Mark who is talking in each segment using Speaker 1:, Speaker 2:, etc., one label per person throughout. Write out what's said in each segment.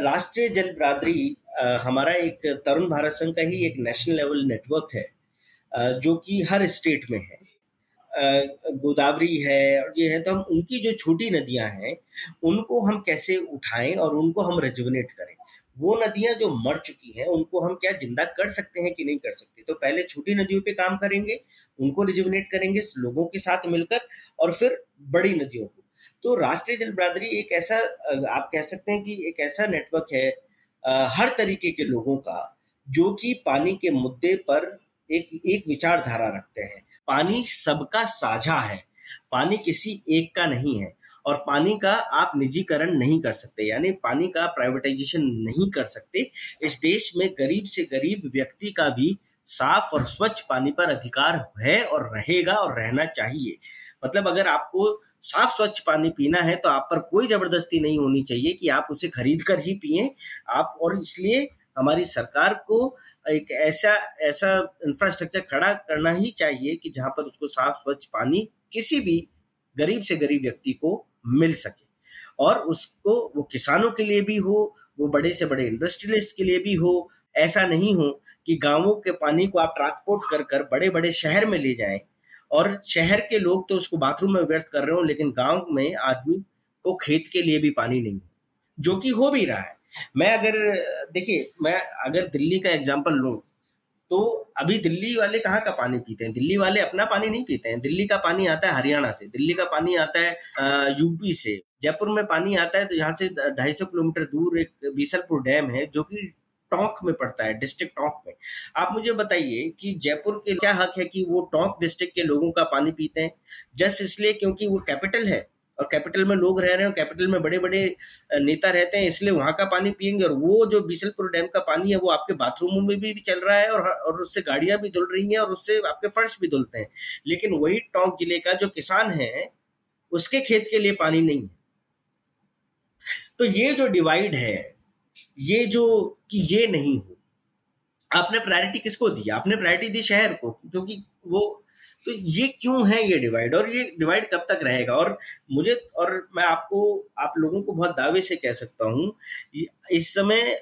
Speaker 1: राष्ट्रीय जल बरादरी हमारा एक तरुण भारत संघ का ही एक नेशनल लेवल नेटवर्क है जो कि हर स्टेट में है। गोदावरी है, और ये है तो हम उनकी जो छोटी नदियाँ हैं, उनको हम कैसे उठाएँ और उनको हम रेजुवनेट करें? वो नदियाँ जो मर चुकी हैं, उनको हम क्या ज़िंदा कर सकते हैं कि नहीं कर सकते? तो पहले छोटी नदियों पे काम करेंगे, उनको रिजुवनेट करेंगे, लोगों के साथ मिलकर, और फिर बड़ी नदियों को तो राष्ट्रीय जल बरादरी एक ऐसा, आप कह सकते हैं कि एक ऐसा नेटवर्क है हर तरीके के लोगों का, जो कि पानी के मुद्दे पर एक एक विचारधारा रखते हैं। पानी सबका साझा है, पानी किसी एक का नहीं है, और पानी का आप निजीकरण नहीं कर सकते, यानी पानी का प्राइवेटाइजेशन नहीं कर सकते। इस देश में गरीब से गरीब व्यक्ति का भी साफ़ और स्वच्छ पानी पर अधिकार है और रहेगा और रहना चाहिए। मतलब अगर आपको साफ़ स्वच्छ पानी पीना है तो आप पर कोई ज़बरदस्ती नहीं होनी चाहिए कि आप उसे खरीद कर ही पिए। आप, और इसलिए हमारी सरकार को एक ऐसा ऐसा इंफ्रास्ट्रक्चर खड़ा करना ही चाहिए कि जहाँ पर उसको साफ़ स्वच्छ पानी किसी भी गरीब से गरीब व्यक्ति को मिल सके। और उसको, वो किसानों के लिए भी हो, वो बड़े से बड़े इंडस्ट्रियलिस्ट के लिए भी हो, ऐसा नहीं हो कि गाँवों के पानी को आप ट्रांसपोर्ट कर कर बड़े बड़े शहर में ले जाएँ। और शहर के लोग तो उसको बाथरूम में व्यर्थ कर रहे हो, लेकिन गाँव में आदमी को खेत के लिए भी पानी नहीं जो कि हो भी रहा है। मैं अगर, देखिए, मैं अगर दिल्ली का एग्ज़ाम्पल लू तो अभी दिल्ली वाले कहाँ का पानी पीते हैं? दिल्ली वाले अपना पानी नहीं पीते हैं। दिल्ली का पानी आता है हरियाणा से, दिल्ली का पानी आता है यूपी से। जयपुर में पानी आता है तो यहाँ से ढाई सौ किलोमीटर दूर एक बीसलपुर डैम है, जो कि टोंक में पड़ता है डिस्ट्रिक्ट टोंक में। आप मुझे बताइए कि जयपुर के क्या हक है कि वो टोंक डिस्ट्रिक्ट के लोगों का पानी पीते हैं? जस्ट इसलिए क्योंकि वो कैपिटल है और कैपिटल में लोग रह रहे हैं कैपिटल में बड़े बड़े नेता रहते हैं इसलिए वहाँ का पानी पियेंगे और वो जो बीसलपुर डैम का पानी है वो आपके बाथरूमों में भी, भी चल रहा है और, और उससे गाड़ियाँ भी धुल रही हैं और उससे आपके फर्श भी धुलते हैं। लेकिन वही टोंक ज़िले का जो किसान है उसके खेत के लिए पानी नहीं है। तो ये जो डिवाइड है ये जो कि ये नहीं हो। आपने प्रायोरिटी किसको दी आपने प्रायोरिटी दी शहर को, क्योंकि वो तो ये क्यों है ये डिवाइड और ये डिवाइड कब तक रहेगा? और मुझे, और मैं आपको, आप लोगों को बहुत दावे से कह सकता हूँ इस समय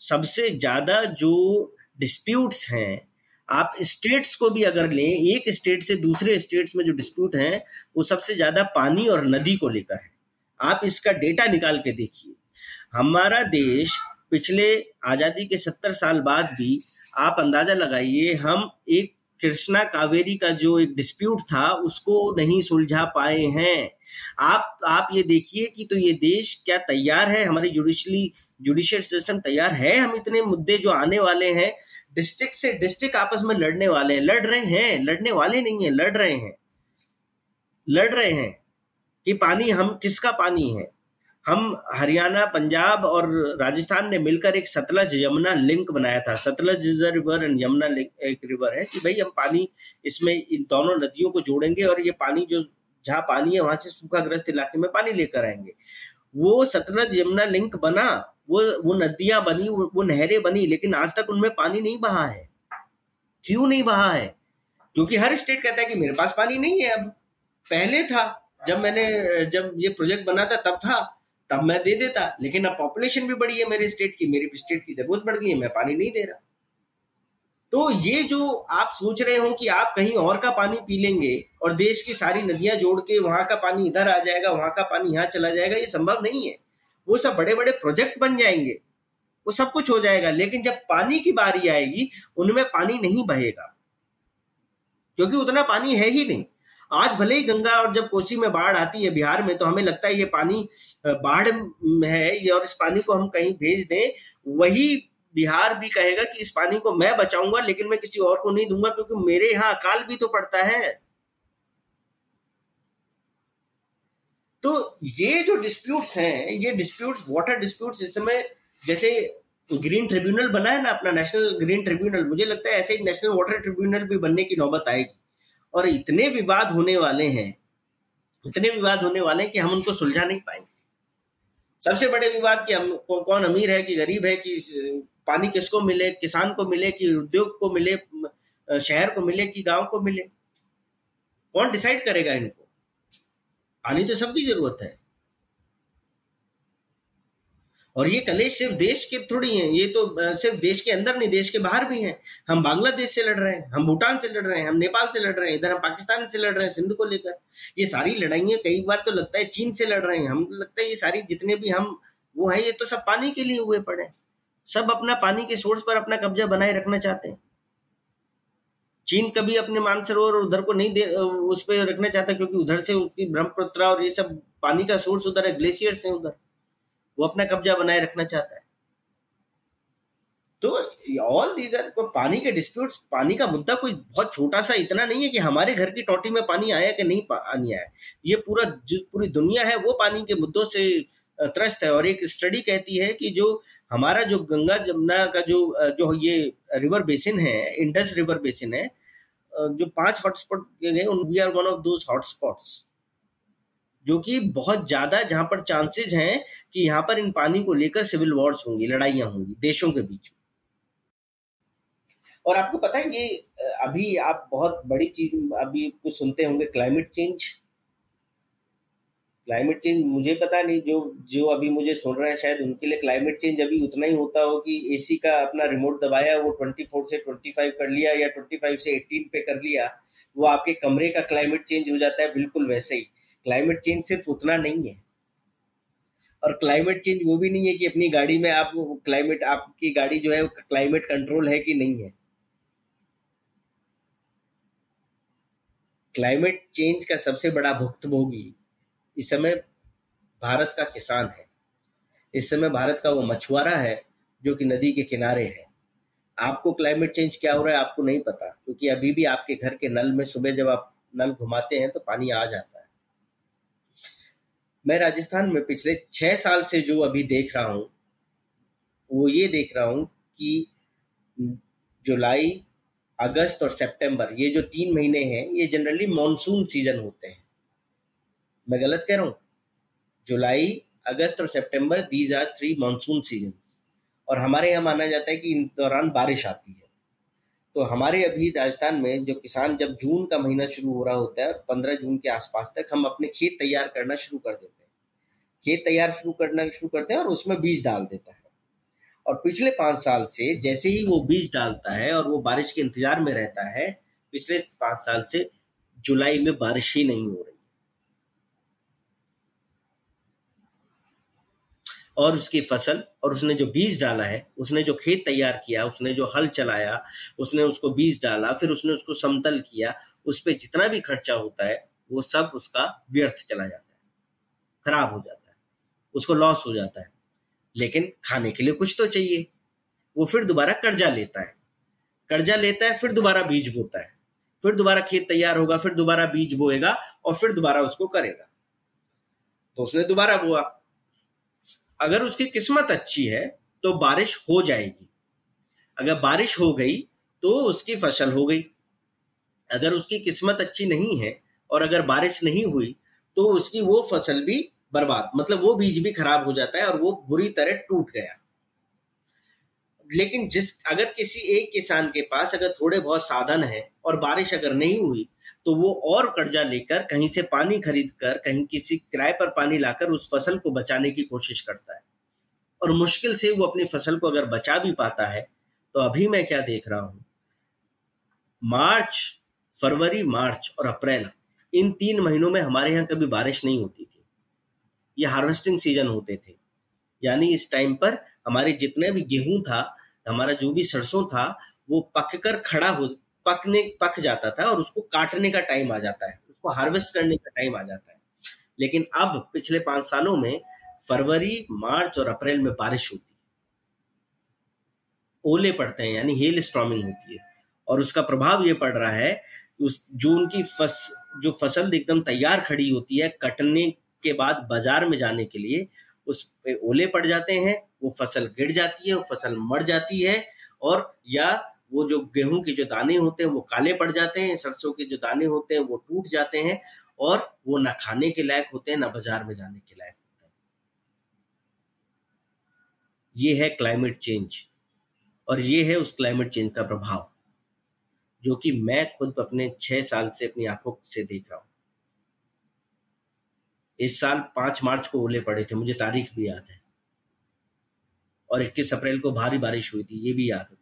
Speaker 1: सबसे ज़्यादा जो डिस्प्यूट्स हैं, आप स्टेट्स को भी अगर लें, एक स्टेट से दूसरे स्टेट्स में जो डिस्प्यूट हैं, वो सबसे ज़्यादा पानी और नदी को लेकर है। आप इसका डेटा निकाल के देखिए। हमारा देश पिछले आज़ादी के सत्तर साल बाद भी, आप अंदाज़ा लगाइए, हम एक कृष्णा कावेरी का जो एक डिस्प्यूट था, उसको नहीं सुलझा पाए हैं। आप आप ये देखिए कि तो ये देश क्या तैयार है? हमारी जुडिशली जुडिशियल सिस्टम तैयार है? हम इतने मुद्दे जो आने वाले हैं डिस्ट्रिक्ट से डिस्ट्रिक्ट आपस में लड़ने वाले हैं। लड़ रहे हैं, लड़ने वाले नहीं है, लड़ रहे हैं। लड़ रहे हैं कि पानी हम, किसका पानी है? हम हरियाणा पंजाब और राजस्थान ने मिलकर एक सतलज यमुना लिंक बनाया था। Sutlej is river and Yamuna एक रिवर है कि भाई हम पानी इसमें इन दोनों नदियों को जोड़ेंगे और ये पानी जो जहाँ पानी है वहाँ से सूखाग्रस्त इलाके में पानी लेकर आएँगे। वो सतलज यमुना लिंक बना वो वो नदियाँ बनी वो, वो नहरें बनी लेकिन आज तक उनमें पानी नहीं बहा है। क्यों नहीं बहा है? क्योंकि हर स्टेट कहता है कि मेरे पास पानी नहीं है अब। पहले था जब मैंने जब ये प्रोजेक्ट बना था तब था। तब मैं दे देता, लेकिन अब पॉपुलेशन भी बढ़ी है मेरे स्टेट की, मेरी स्टेट की ज़रूरत बढ़ गई है, मैं पानी नहीं दे रहा। तो ये जो आप सोच रहे हो कि आप कहीं और का पानी पी लेंगे और देश की सारी नदियाँ जोड़ के वहाँ का पानी इधर आ जाएगा, वहाँ का पानी यहाँ चला जाएगा, ये संभव नहीं है। वो सब बड़े बड़े प्रोजेक्ट बन जाएँगे, वो सब कुछ हो जाएगा, लेकिन जब पानी की बारी आएगी, उनमें पानी नहीं बहेगा। क्योंकि उतना पानी है ही नहीं। आज भले ही गंगा और जब कोसी में बाढ़ आती है बिहार में तो हमें लगता है ये पानी बाढ़ है और इस पानी को हम कहीं भेज दें। वही बिहार भी कहेगा कि इस पानी को मैं बचाऊँगा, लेकिन मैं किसी और को नहीं दूँगा, क्योंकि मेरे यहाँ अकाल भी तो पड़ता है। तो ये जो डिस्प्यूट्स हैं, ये डिस्प्यूट्स वाटर डिस्प्यूट्स इस समय जैसे ग्रीन ट्रिब्यूनल बना है ना, अपना नेशनल ग्रीन ट्रिब्यूनल मुझे लगता है ऐसे ही नेशनल वाटर ट्रिब्यूनल भी बनने की नौबत आएगी। और इतने विवाद होने वाले हैं, इतने विवाद होने वाले हैं कि हम उनको सुलझा नहीं पाएँगे। सबसे बड़े विवाद कि हम कौन अमीर है कि गरीब है कि पानी किसको मिले, किसान को मिले कि उद्योग को मिले शहर को मिले कि गाँव को मिले? कौन डिसाइड करेगा इनको? पानी तो सबकी ज़रूरत है। और ये कलेश सिर्फ़ देश के थोड़ी हैं, ये तो सिर्फ़ देश के अंदर नहीं, देश के बाहर भी हैं। हम बांग्लादेश से लड़ रहे हैं, हम भूटान से लड़ रहे हैं, हम नेपाल से लड़ रहे हैं, इधर हम पाकिस्तान से लड़ रहे हैं, सिंध को लेकर। ये सारी लड़ाइयाँ कई बार तो लगता है चीन से लड़ रहे हैं, हम लगता है ये सारी जितने भी हम, वो है, ये तो सब पानी के लिए हुए पड़े सब अपना पानी के सोर्स पर अपना कब्जा बनाए रखना चाहते हैं। चीन कभी अपने मानसरोवर उधर को नहीं दे उस पर रखना चाहता क्योंकि उधर से उसकी ब्रह्मपुत्र और ये सब पानी का सोर्स उधर है ग्लेशियर से उधर। वो अपना कब्जा बनाए रखना चाहता है। तो ऑल दीज आर पानी के डिस्प्यूट्स पानी का मुद्दा कोई बहुत छोटा सा इतना नहीं है कि हमारे घर की टोटी में पानी आया कि नहीं पानी आया। ये पूरा पूरी दुनिया है, वो पानी के मुद्दों से त्रस्त है और एक स्टडी कहती है कि जो हमारा जो गंगा जमुना का जो जो ये रिवर बेसिन है इंडस रिवर बेसिन है जो पाँच hotspot we are one of those hotspots जो कि बहुत ज़्यादा जहाँ पर चांसेस हैं कि यहाँ पर इन पानी को लेकर सिविल वॉर्स होंगी, लड़ाइयाँ होंगी, देशों के बीच और आपको पता है ये अभी आप बहुत बड़ी चीज़, अभी कुछ सुनते होंगे क्लाइमेट चेंज क्लाइमेट चेंज मुझे पता नहीं, जो जो अभी मुझे सुन रहे हैं, शायद उनके लिए क्लाइमेट चेंज अभी उतना ही होता हो कि एसी का अपना रिमोट दबाया, वो 24 से 25 कर लिया या 25 से 18 पे कर लिया, वो आपके कमरे का क्लाइमेट चेंज हो जाता है, बिल्कुल वैसे ही। क्लाइमेट चेंज सिर्फ़ उतना नहीं है। और क्लाइमेट चेंज वो भी नहीं है कि अपनी गाड़ी में आप क्लाइमेट आपकी गाड़ी जो है क्लाइमेट कंट्रोल है कि नहीं है। क्लाइमेट चेंज का सबसे बड़ा भुक्तभोगी इस समय भारत का किसान है। इस समय भारत का वो मछुआरा है जो कि नदी के किनारे है। आपको क्लाइमेट चेंज क्या हो रहा है आपको नहीं पता, क्योंकि अभी भी आपके घर के नल में सुबह जब आप नल घुमाते हैं तो पानी आ जाता है। मैं राजस्थान में पिछले छह साल से जो अभी देख रहा हूँ, वो ये देख रहा हूँ कि जुलाई, अगस्त और सितंबर, ये जो तीन महीने हैं, ये जनरली मानसून सीज़न होते हैं। मैं गलत कह रहा हूँ? जुलाई, अगस्त और सितंबर these are three monsoon season और हमारे यहाँ माना जाता है कि इन दौरान बारिश आती है। तो हमारे अभी राजस्थान में जो किसान जब जून का महीना शुरू हो रहा होता है पंद्रह जून के आसपास तक हम अपने खेत तैयार करना शुरू कर देते हैं। खेत तैयार शुरू करना शुरू करते हैं और उसमें बीज डाल देता है। और पिछले पाँच साल से जैसे ही वो बीज डालता है और वो बारिश के इंतज़ार में रहता है, पिछले पाँच साल से जुलाई में बारिश ही नहीं हो रही। और उसकी फ़सल और उसने जो बीज डाला है, उसने जो खेत तैयार किया, उसने जो हल चलाया, उसने उसको बीज डाला, फिर उसने उसको समतल किया, उस पर जितना भी खर्चा होता है, वो सब उसका व्यर्थ चला जाता है। खराब हो जाता है। उसको लॉस हो जाता है। लेकिन खाने के लिए कुछ तो चाहिए। वो फिर दोबारा कर्जा लेता है। कर्जा लेता है, फिर दोबारा बीज बोता है। फिर दोबारा खेत तैयार होगा, फिर दोबारा बीज बोएगा और फिर दोबारा उसको करेगा। तो उसने दोबारा बोआ। अगर उसकी किस्मत अच्छी है तो बारिश हो जाएगी। अगर बारिश हो गई तो उसकी फ़सल हो गई। अगर उसकी किस्मत अच्छी नहीं है और अगर बारिश नहीं हुई तो उसकी वो फ़सल भी बर्बाद मतलब वो बीज भी खराब हो जाता है और वो बुरी तरह टूट गया। लेकिन जिस, अगर किसी एक किसान के पास अगर थोड़े बहुत साधन है और बारिश अगर नहीं हुई तो वो और कर्जा लेकर कहीं से पानी खरीद कर कहीं किसी किराए पर पानी लाकर उस फ़सल को बचाने की कोशिश करता है। और मुश्किल से वो अपनी फ़सल को अगर बचा भी पाता है तो अभी मैं क्या देख रहा हूँ? मार्च, फरवरी, मार्च और अप्रैल, इन तीन महीनों में हमारे यहाँ कभी बारिश नहीं होती थी। ये हार्वेस्टिंग सीज़न होते थे। यानी इस टाइम पर हमारे जितने भी गेहूँ था, हमारा जो भी सरसों था, वो पक कर खड़ा हो पकने, पक जाता था और उसको काटने का टाइम आ जाता है। उसको हार्वेस्ट करने का टाइम आ जाता है। लेकिन अब, पिछले पाँच सालों में, फरवरी, मार्च और अप्रैल में बारिश होती है। ओले पड़ते हैं, यानी हेल स्ट्रॉमिंग होती है। और उसका प्रभाव ये पड़ रहा है, उस जो उनकी फस, जो फ़सल एकदम तैयार खड़ी होती है, कटने के बाद बाज़ार में जाने के लिए, उस पे ओले पड़ जाते हैं, वो फ़सल गिर जाती है, वो फ़सल मर जाती है, और या वो जो गेहूँ के जो दाने होते हैं, वो काले पड़ जाते हैं, सरसों के जो दाने होते हैं, वो टूट जाते हैं और वो ना खाने के लायक होते हैं, ना बाज़ार में जाने के लायक होते हैं। ये है क्लाइमेट चेंज और ये है उस क्लाइमेट चेंज का प्रभाव, जो कि मैं खुद अपने छह साल से अपनी आँखों से देख रहा हूँ। इस साल पाँच मार्च को ओले पड़े थे, मुझे तारीख भी याद है और 21 अप्रैल को भारी बारिश हुई थी, ये भी याद है।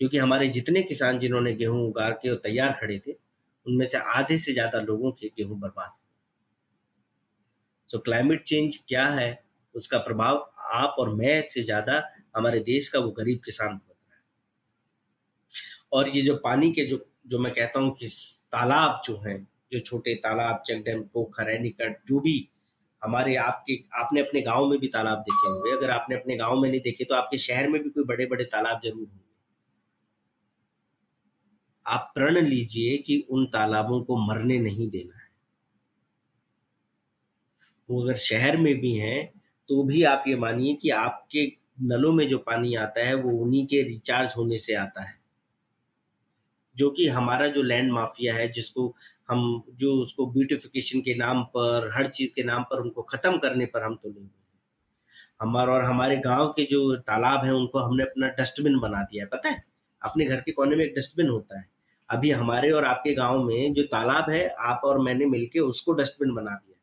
Speaker 1: क्योंकि हमारे जितने किसान जिन्होंने गेहूँ उगा के और तैयार खड़े थे, उनमें से आधे से ज़्यादा लोगों के गेहूँ बर्बाद सो क्लाइमेट चेंज क्या है, उसका प्रभाव आप और मैं से ज़्यादा हमारे देश का वो गरीब किसान भुगत रहा है। और ये जो पानी के जो जो मैं कहता हूँ कि तालाब जो हैं, जो छोटे तालाब, चेक डैम, पोखर, एनिकट, जो भी हमारे आपके, आपने अपने गाँव में भी तालाब देखे होंगे। अगर आपने अपने गाँव में नहीं देखे तो आपके शहर में भी कोई बड़े बड़े तालाब ज़रूर होंगे। आप प्रण लीजिए कि उन तालाबों को मरने नहीं देना है। वो अगर शहर में भी हैं तो भी आप ये मानिए कि आपके नलों में जो पानी आता है, वो उन्हीं के रिचार्ज होने से आता है। जो कि हमारा जो लैंड माफिया है, जिसको हम, जो उसको ब्यूटिफिकेशन के नाम पर, हर चीज़ के नाम पर उनको खत्म करने पर हम तो नहीं हमारा और हमारे गाँव के जो तालाब हैं, उनको हमने अपना डस्टबिन बना दिया है। पता है? अपने घर के कोने में एक डस्टबिन होता है। अभी हमारे और आपके गाँव में जो तालाब है, आप और मैंने मिलके उसको डस्टबिन बना दिया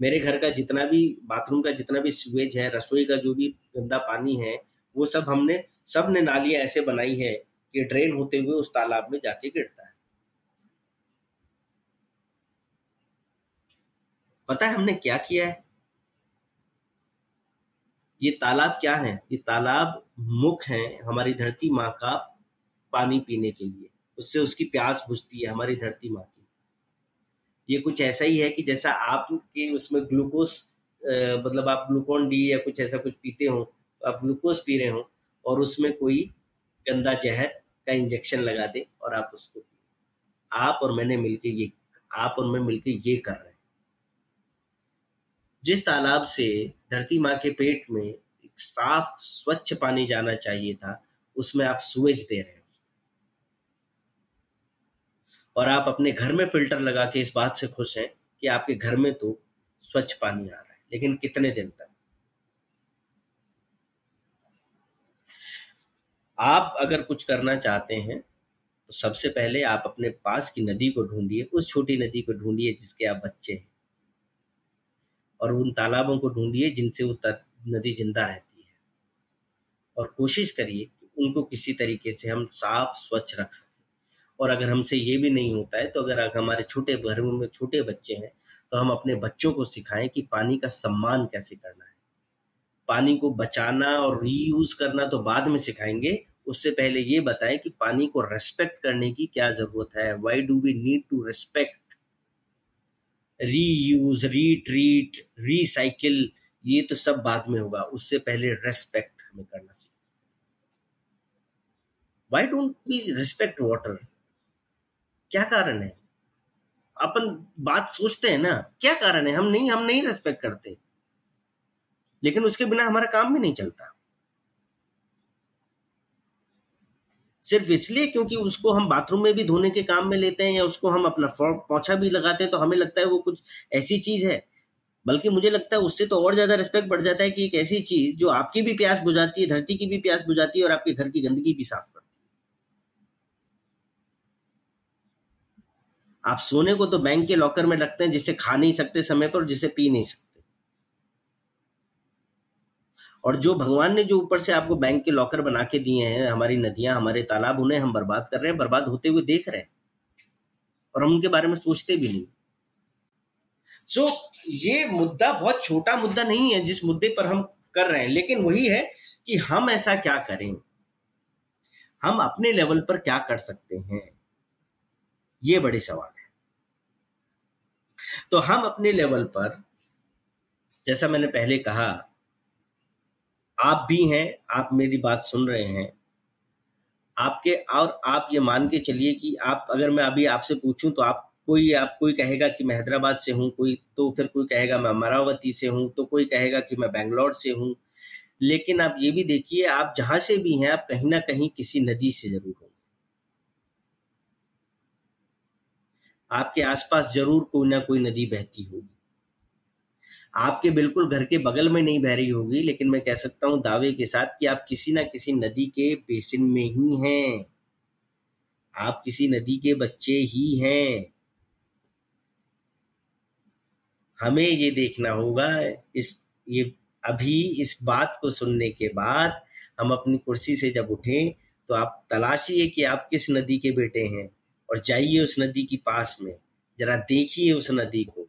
Speaker 1: मेरे घर का जितना भी, बाथरूम का जितना भी सीवेज है, रसोई का जो भी गंदा पानी है, वो सब हमने, सबने नालियाँ ऐसे बनाई है कि ड्रेन होते हुए उस तालाब में जाके गिरता है। पता है हमने क्या किया है? ये तालाब क्या है? ये तालाब मुख है हमारी धरती माँ का पानी पीने के लिए। उससे उसकी प्यास बुझती है, हमारी धरती माँ की। ये कुछ ऐसा ही है कि जैसा आपके उसमें ग्लूकोज मतलब आप ग्लूकोन डी या कुछ ऐसा कुछ पीते हो तो आप ग्लूकोज पी रहे हो और उसमें कोई गंदा जहर का इंजेक्शन लगा दे और आप उसको आप और मैंने मिलके ये, आप और मैं मिलके ये कर रहे हैं। जिस तालाब से धरती माँ के पेट में एक साफ़, स्वच्छ पानी जाना चाहिए था, उसमें आप सुएज दे रहे हैं। और आप अपने घर में फ़िल्टर लगा के इस बात से खुश हैं कि आपके घर में तो स्वच्छ पानी आ रहा है, लेकिन कितने दिन तक? आप अगर कुछ करना चाहते हैं तो सबसे पहले आप अपने पास की नदी को ढूंढिए, उस छोटी नदी को ढूंढिए जिसके आप बच्चे हैं। और उन तालाबों को ढूंढिए जिनसे वो नदी ज़िंदा रहती है। और कोशिश करिए कि उनको किसी तरीके से हम साफ़, स्वच्छ रख सकें। और अगर हमसे ये भी नहीं होता है तो अगर हमारे छोटे घरों में छोटे बच्चे हैं तो हम अपने बच्चों को सिखाएँ कि पानी का सम्मान कैसे करना है। पानी को बचाना और रीयूज करना तो बाद में सिखाएँगे। उससे पहले ये बताएँ कि पानी को रेस्पेक्ट करने की क्या ज़रूरत है? Why do we need to respect reuse retreat recycle ये तो सब बाद में होगा। उससे पहले रेस्पेक्ट हमें करना चाहिए why don't we respect water क्या कारण है? अपन बात सोचते हैं ना, क्या कारण है? हम नहीं हम नहीं रेस्पेक्ट करते। लेकिन उसके बिना हमारा काम भी नहीं चलता। सिर्फ़ इसलिए क्योंकि उसको हम बाथरूम में भी धोने के काम में लेते हैं या उसको हम अपना पोछा भी लगाते हैं तो हमें लगता है वो कुछ ऐसी चीज़ है। बल्कि मुझे लगता है उससे तो और ज़्यादा रिस्पेक्ट बढ़ जाता है कि एक ऐसी चीज़ जो आपकी भी प्यास बुझाती है, धरती की भी प्यास बुझाती है और आपके घर की गंदगी भी साफ़ करती है। आप सोने को तो बैंक के लॉकर में रखते हैं जिसे खा नहीं सकते समय पर जिसे पी नहीं सकते। और जो भगवान ने जो ऊपर से आपको बैंक के लॉकर बना के दिए हैं हमारी नदियाँ हमारे तालाब उन्हें हम बर्बाद कर रहे हैं बर्बाद होते हुए देख रहे हैं। और हम उनके बारे में सोचते भी नहीं। सो so, ये मुद्दा बहुत छोटा मुद्दा नहीं है जिस मुद्दे पर हम कर रहे हैं लेकिन वही है कि हम ऐसा क्या करें? हम अपने लेवल पर क्या कर सकते हैं? ये बड़े सवाल है। तो हम अपने लेवल पर, जैसा मैंने पहले कहा, आप भी हैं, आप मेरी बात सुन रहे हैं। आपके, और आप ये मान के चलिए कि आप, अगर मैं अभी आपसे पूछूँ तो आप, कोई आप, कोई कहेगा कि मैं हैदराबाद से हूँ, कोई तो फिर कोई कहेगा मैं अमरावती से हूँ तो कोई कहेगा कि मैं बेंगलोर से हूँ। लेकिन आप ये भी देखिए, आप जहाँ से भी हैं, आप कहीं ना कहीं किसी नदी से ज़रूर होंगे। आपके आसपास ज़रूर कोई ना कोई नदी बहती होगी। आपके बिल्कुल घर के बगल में नहीं बह रही होगी, लेकिन मैं कह सकता हूँ दावे के साथ कि आप किसी ना किसी नदी के बेसिन में ही हैं। आप किसी नदी के बच्चे ही हैं। हमें ये देखना होगा, इस, ये अभी इस बात को सुनने के बाद हम अपनी कुर्सी से जब उठें तो आप तलाशिए कि आप किस नदी के बेटे हैं। और जाइए उस नदी के पास में। जरा देखिए उस नदी को।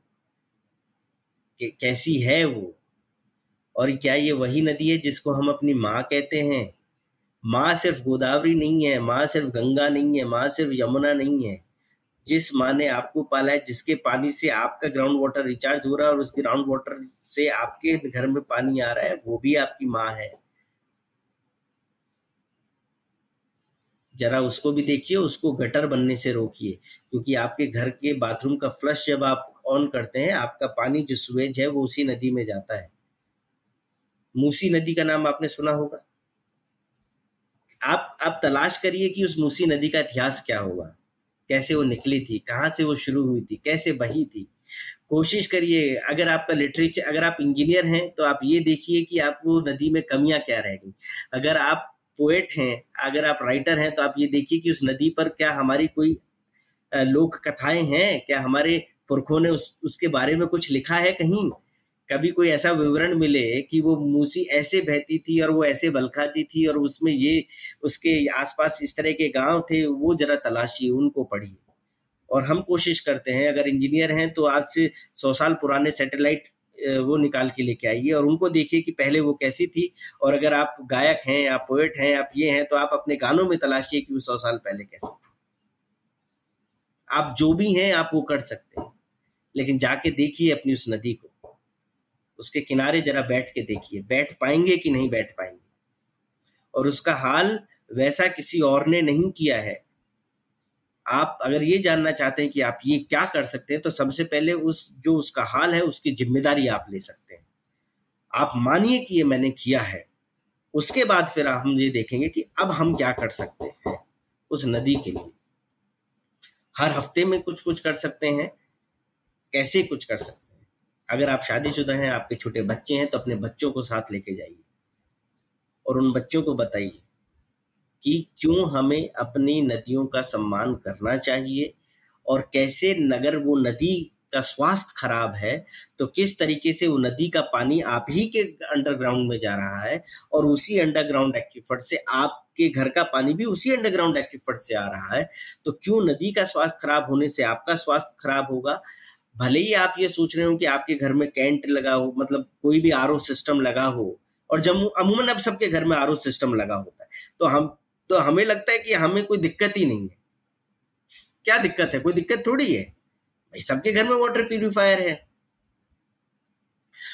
Speaker 1: कि कैसी है वो। और क्या ये वही नदी है जिसको हम अपनी माँ कहते हैं? माँ सिर्फ़ गोदावरी नहीं है, माँ सिर्फ़ गंगा नहीं है, माँ सिर्फ़ यमुना नहीं है। जिस माँ ने आपको पाला है, जिसके पानी से आपका ग्राउंड वाटर रिचार्ज हो रहा है और उस ग्राउंड वाटर से आपके घर में पानी आ रहा है, वो भी आपकी माँ है। जरा उसको भी देखिए, उसको गटर बनने से रोकिए, क्योंकि आपके घर के बाथरूम का फ्लश जब आप ऑन करते हैं, आपका पानी जो सुवेज है वो उसी नदी में जाता है। मूसी नदी का नाम आपने सुना होगा। आप आप तलाश करिए कि उस मूसी नदी का इतिहास क्या होगा। कैसे वो निकली थी, कहाँ से वो शुरू हुई थी, कैसे बही थी। कोशिश करिए, अगर आपका लिटरेचर अगर आप इंजीनियर हैं तो आप ये देखिए कि आपको नदी में कमियाँ क्या रह गई। अगर आप पोएट हैं, अगर आप राइटर हैं तो आप ये देखिए कि उस नदी पर क्या हमारी कोई लोक कथाएँ हैं? क्या हमारे पुरखों ने उस, उसके बारे में कुछ लिखा है कहीं? कभी कोई ऐसा विवरण मिले कि वो मूसी ऐसे बहती थी और वो ऐसे बलखाती थी और उसमें ये, उसके आसपास इस तरह के गाँव थे, वो जरा तलाशिए उनको पढ़िए। और हम कोशिश करते हैं, अगर इंजीनियर हैं तो आज से सौ साल पुराने सैटेलाइट वो निकाल के लेके आइए और उनको देखिए कि पहले वो कैसी थी। और अगर आप गायक हैं, आप पोएट हैं, आप ये हैं तो आप अपने गानों में तलाशिए कि वो सौ साल पहले कैसे थी। आप जो भी हैं, आप वो कर सकते हैं। लेकिन जाके देखिए अपनी उस नदी को। उसके किनारे जरा बैठ के देखिए। बैठ पाएँगे कि नहीं बैठ पाएँगे? और उसका हाल वैसा किसी और ने नहीं किया है। आप अगर ये जानना चाहते हैं कि आप ये क्या कर सकते हैं तो सबसे पहले उस, जो उसका हाल है, उसकी ज़िम्मेदारी आप ले सकते हैं। आप मानिए कि ये मैंने किया है। उसके बाद फिर हम ये देखेंगे कि अब हम क्या कर सकते हैं उस नदी के लिए। हर हफ़्ते में कुछ कुछ कर सकते हैं। कैसे कुछ कर सकते हैं? अगर आप शादीशुदा हैं, आपके छोटे बच्चे हैं तो अपने बच्चों को साथ लेके जाइए। और उन बच्चों को बताइए कि क्यों हमें अपनी नदियों का सम्मान करना चाहिए और कैसे नगर, वो नदी का स्वास्थ्य खराब है तो किस तरीके से वो नदी का पानी आप ही के अंडरग्राउंड में जा रहा है और उसी अंडरग्राउंड एक्टिफर्ट से आपके घर का पानी भी उसी अंडरग्राउंड एक्टिफर्ट से आ रहा है तो क्यों नदी का स्वास्थ्य खराब होने से आपका स्वास्थ्य खराब होगा? भले ही आप ये सोच रहे हो कि आपके घर में कैंट लगा हो मतलब कोई भी आरओ सिस्टम लगा हो, और जब अमूमन अब सबके घर में आरओ सिस्टम लगा होता है तो हम तो हमें लगता है कि हमें कोई दिक्कत ही नहीं है। क्या दिक्कत है? कोई दिक्कत थोड़ी है? भाई, सबके घर में वाटर प्यूरिफायर है।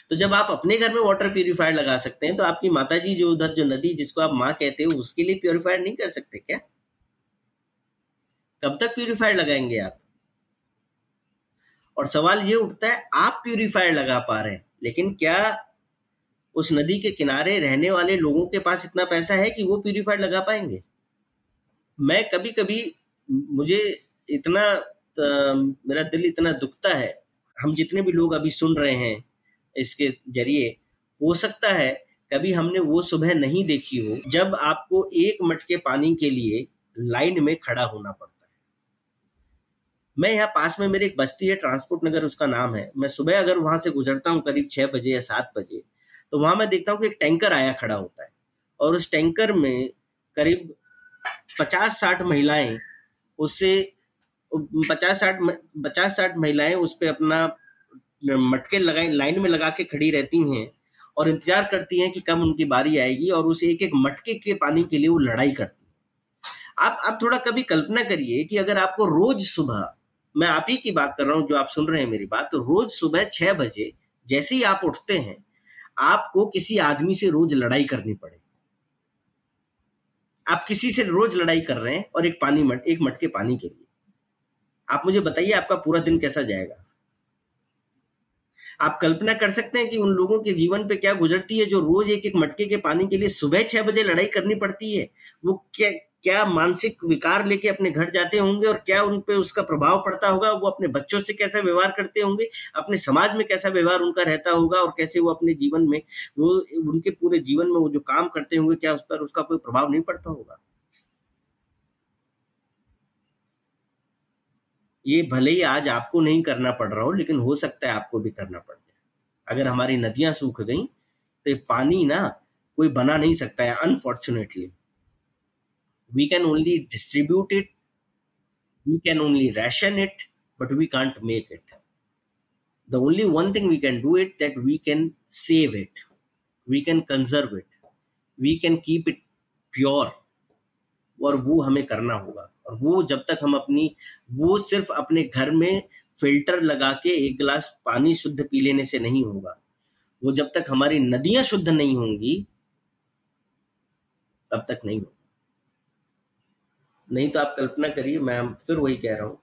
Speaker 1: तो जब आप अपने घर में वाटर प्यूरिफायर लगा सकते हैं तो आपकी माता जी जो उधर जो नदी जिसको आप माँ कहते हो, उसके लिए प्योरीफायर नहीं कर सकते क्या? कब तक प्यूरिफायर लगाएँगे आप? और सवाल ये उठता है, आप प्यूरिफायर लगा पा रहे हैं, लेकिन क्या उस नदी के किनारे रहने वाले लोगों के पास इतना पैसा है कि वो प्यूरिफायर लगा पाएँगे? मैं कभी कभी मुझे इतना मेरा दिल इतना दुखता है, हम जितने भी लोग अभी सुन रहे हैं इसके ज़रिए, हो सकता है कभी हमने वो सुबह नहीं देखी हो जब आपको एक मटके पानी के लिए लाइन में खड़ा होना पड़ता है। मैं यहाँ पास में, मेरे एक बस्ती है, ट्रांसपोर्ट नगर, उसका नाम है। मैं सुबह अगर वहाँ से गुजरता हूँ, करीब छह बजे या सात बजे तो वहाँ मैं देखता हूँ कि एक टैंकर आया खड़ा होता है। और उस टैंकर में करीब पचास साठ महिलाएँ उससे पचास साठ पचास साठ महिलाएँ उस पर अपना मटके लगाए, लाइन में लगा के खड़ी रहती हैं और इंतज़ार करती हैं कि कब उनकी बारी आएगी और उस एक एक मटके के पानी के लिए वो लड़ाई करती है। आप आप थोड़ा कभी कल्पना करिए कि अगर आपको रोज सुबह, मैं आप ही की बात कर रहा हूँ जो आप सुन रहे हैं मेरी बात तो रोज सुबह छह बजे जैसे ही आप उठते हैं, आपको किसी आदमी से रोज लड़ाई करनी पड़े आप किसी से रोज लड़ाई कर रहे हैं और एक पानी मट, एक मटके पानी के लिए। आप मुझे बताइए आपका पूरा दिन कैसा जाएगा? आप कल्पना कर सकते हैं कि उन लोगों के जीवन पे क्या गुजरती है जो रोज एक एक मटके के पानी के लिए सुबह छह बजे लड़ाई करनी पड़ती है? वो क्या क्या मानसिक विकार लेके अपने घर जाते होंगे और क्या उन पे उसका प्रभाव पड़ता होगा? वो अपने बच्चों से कैसा व्यवहार करते होंगे? अपने समाज में कैसा व्यवहार उनका रहता होगा और कैसे वो अपने जीवन में, वो उनके पूरे जीवन में वो जो काम करते होंगे, क्या उस पर उसका कोई प्रभाव नहीं पड़ता होगा? ये भले ही आज आपको नहीं करना पड़ रहा हो, लेकिन हो सकता है आपको भी करना पड़ जाए। अगर हमारी नदियाँ सूख गई तो ये पानी ना कोई बना नहीं सकता है unfortunately we can only distribute it we can only ration it but we can't make it the only one thing we can do it that we can save it we can conserve it we can keep it pure और वो हमें करना होगा। और वो जब तक हम अपनी, वो सिर्फ़ अपने घर में फ़िल्टर लगा के एक गिलास पानी शुद्ध पी लेने से नहीं होगा। वो जब तक हमारी नदियाँ शुद्ध नहीं होंगी, तब तक नहीं होगा। नहीं तो आप कल्पना करिए, मैं फिर वही कह रहा हूँ।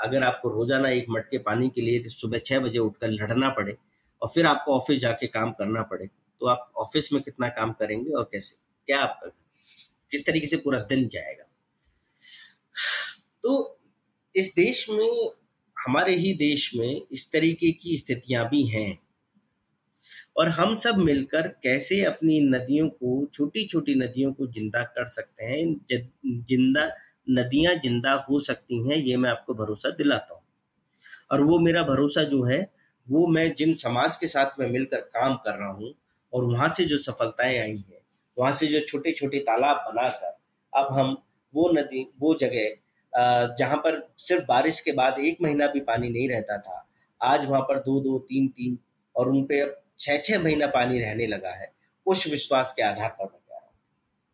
Speaker 1: अगर आपको रोज़ाना एक मटके पानी के लिए सुबह छह बजे उठकर लड़ना पड़े और फिर आपको ऑफ़िस जाके काम करना पड़े तो आप ऑफ़िस में कितना काम करेंगे और कैसे? क्या आप किस तरीके से पूरा दिन जाएगा? तो इस देश में, हमारे ही देश में इस तरीके की स्थितियाँ भी हैं। और हम सब मिलकर कैसे अपनी नदियों को छोटी छोटी नदियों को ज़िंदा कर सकते हैं? ज़िंदा नदियाँ ज़िंदा हो सकती हैं, ये मैं आपको भरोसा दिलाता हूँ। और वो मेरा भरोसा जो है, वो मैं जिन समाज के साथ में मिलकर काम कर रहा हूँ और वहाँ से जो सफलताएँ आई हैं, वहाँ से जो छोटे छोटे तालाब बनाकर अब हम वो नदी, वो जगह जहाँ पर सिर्फ़ बारिश के बाद एक महीना भी पानी नहीं रहता था, आज वहाँ पर दो दो, तीन तीन और उन पे छह छह महीना पानी रहने लगा है, उस विश्वास के आधार पर